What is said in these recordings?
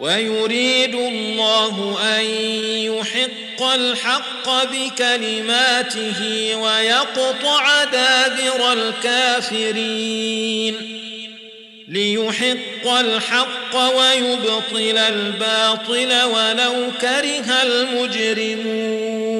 ويريد الله أن يحق الحق بكلماته ويقطع دابر الكافرين ليحق الحق ويبطل الباطل ولو كره المجرمون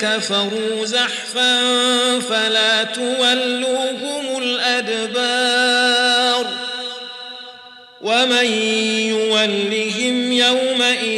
كفروا زحفا فلا تولوهم الأدبار ومن يولهم يومئذ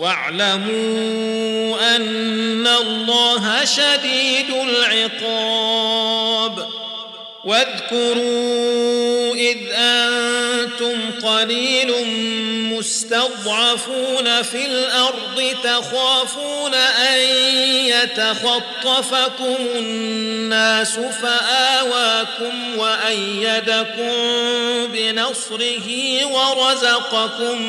واعلموا أن الله شديد العقاب. واذكروا إذ أنتم قليل مستضعفون في الأرض تخافون أن يتخطفكم الناس فآواكم وأيدكم بنصره ورزقكم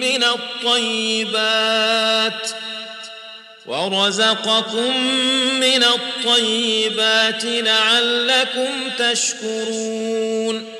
من الطيبات ورزقكم من الطيبات لعلكم تشكرون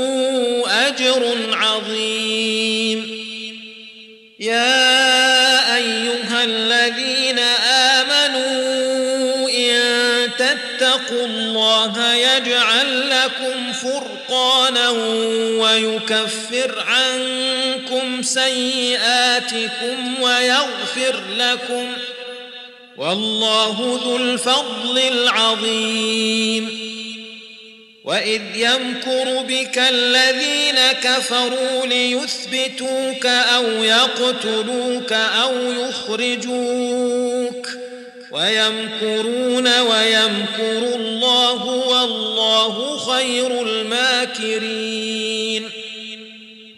أجر عظيم. يا أيها الذين آمنوا إن تتقوا الله يجعل لكم فرقانا ويكفر عنكم سيئاتكم ويغفر لكم ۖ والله ذو الفضل العظيم. وإذ يمكر بك الذين كفروا ليثبتوك أو يقتلوك أو يخرجوك ويمكرون ويمكر الله والله خير الماكرين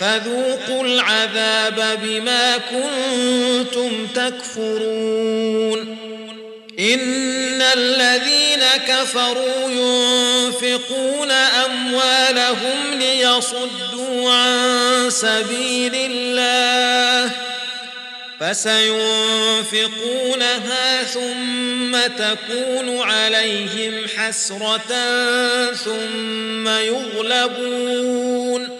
فذوقوا العذاب بما كنتم تكفرون. إن الذين كفروا ينفقون أموالهم ليصدوا عن سبيل الله فسينفقونها ثم تكون عليهم حسرة ثم يغلبون.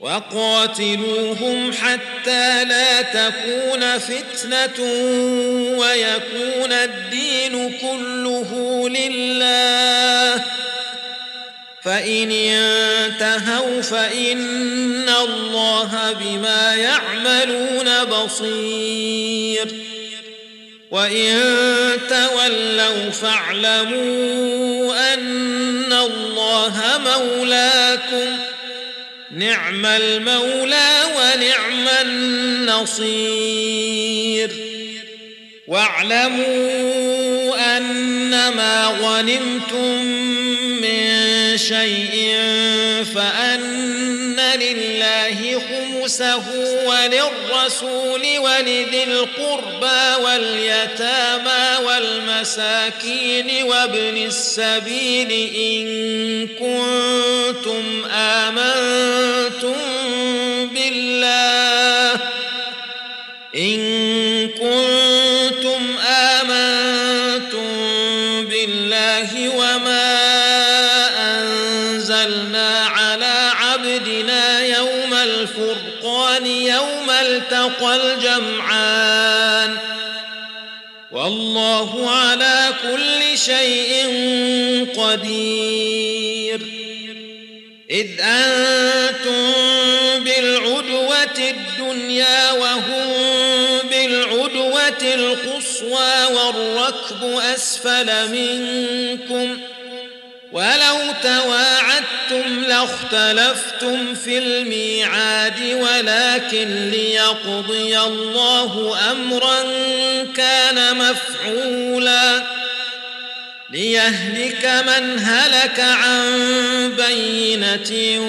وقاتلوهم حتى لا تكون فتنه ويكون الدين كله لله فإن انتهوا فإن الله بما يعملون بصير وإن تولوا فاعلموا أن الله مولاكم نعم المولى ونعم النصير. واعلموا أنما غنمتم شيء فأن لله خمسه وللرسول ولذي القربى واليتامى والمساكين وابن السبيل إن كنتم آمنتم بالله التقى الجمعان. والله على كل شيء قدير. إذ أنتم بالعدوة الدنيا وهم بالعدوة القصوى والركب أسفل منكم ۖ. ولو تواعدتم لاختلفتم في الميعاد ولكن ليقضي الله امرا كان مفعولا ليهلك من هلك عن بينه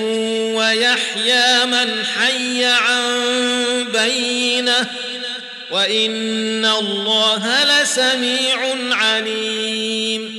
ويحيى من حي عن بينه وإن الله لسميع عليم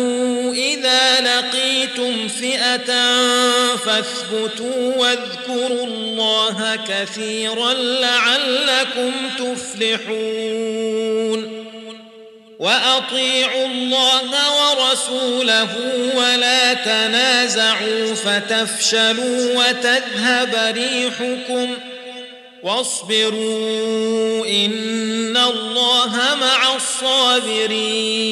لقيتم فئة فاثبتوا واذكروا الله كثيرا لعلكم تفلحون. وأطيعوا الله ورسوله ولا تنازعوا فتفشلوا وتذهب ريحكم ۖ واصبروا إن الله مع الصابرين.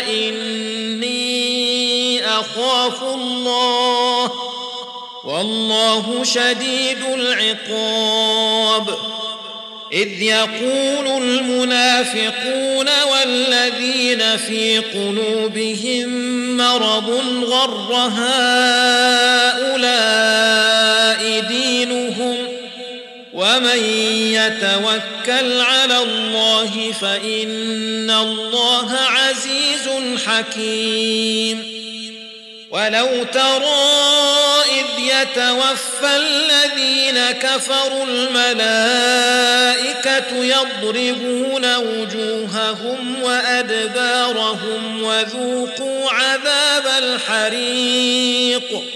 إني أخاف الله والله شديد العقاب إذ يقول المنافقون والذين في قلوبهم مرض غر هؤلاء دينهم ومن يتوكل على الله فإن الله عزيز حكيم. ولو ترى إذ يتوفى الذين كفروا الملائكة يضربون وجوههم وأدبارهم وذوقوا عذاب الحريق.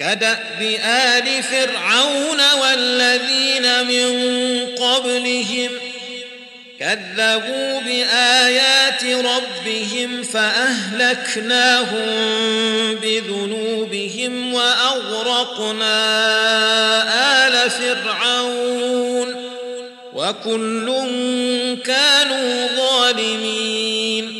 كدأب آل فرعون والذين من قبلهم كذبوا بآيات ربهم فأهلكناهم بذنوبهم وأغرقنا آل فرعون وكل كانوا ظالمين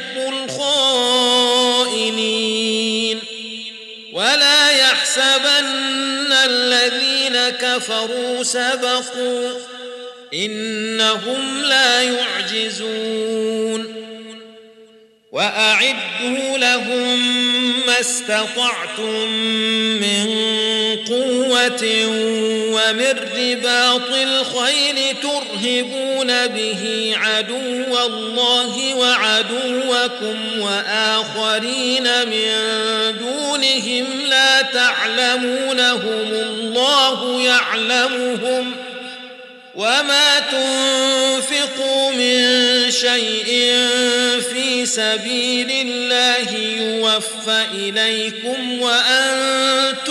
كفروا سبقوا إنهم لا يعجزون وأعدوا لهم ما استطعتم من ومن رباط الخيل ترهبون به عدو الله وعدوكم وآخرين من دونهم لا تعلمونهم الله يعلمهم ۖ وما تنفقوا من شيء في سبيل الله يوفى إليكم وأنتم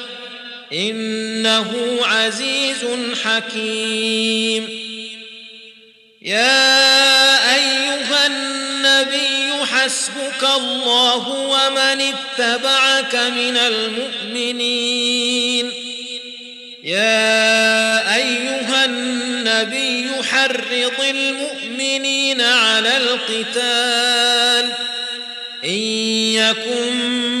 إنه عزيز حكيم. يا أيها النبي حسبك الله ومن اتبعك من المؤمنين. يا أيها النبي حرض المؤمنين على القتال. إن يكن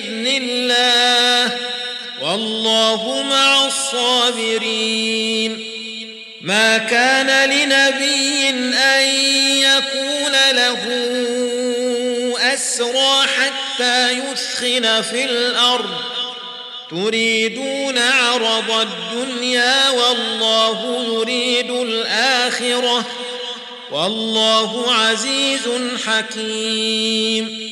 والله مع الصابرين. ما كان لنبي أن يكون له أسرى حتى يثخن في الأرض. تريدون عرض الدنيا والله يريد الآخرة. والله عزيز حكيم.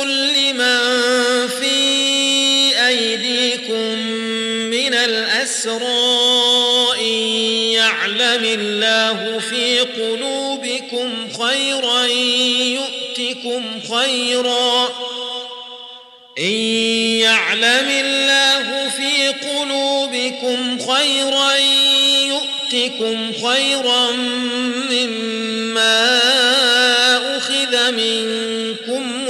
قل لمن في أيديكم من الأسرى يعلم الله في قلوبكم خيرا يؤتكم خيرا إن يعلم الله في قلوبكم خيرا يؤتكم خيرا مما منكم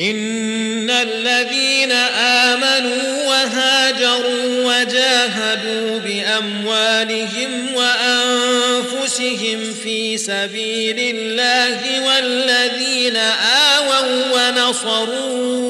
إن الذين آمنوا وهاجروا وجاهدوا بأموالهم وأنفسهم في سبيل الله والذين آووا ونصروا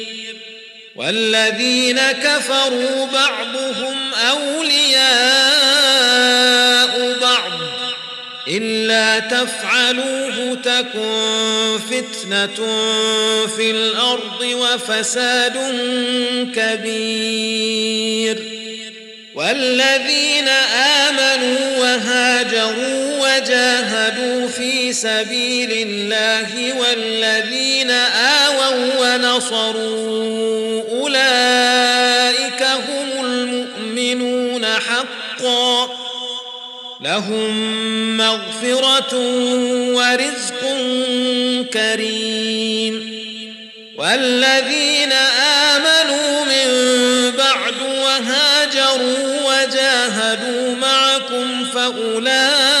والذين كفروا بعضهم أولياء بعض. إلا تفعلوه تكن فتنة في الأرض وفساد كبير. والذين آمنوا وهاجروا وجاهدوا في سبيل الله والذين آووا ونصروا أولئك هم المؤمنون حقا. لهم مغفرة ورزق كريم. والذين آمنوا من بعد وهاجروا وجاهدوا معكم فأولئك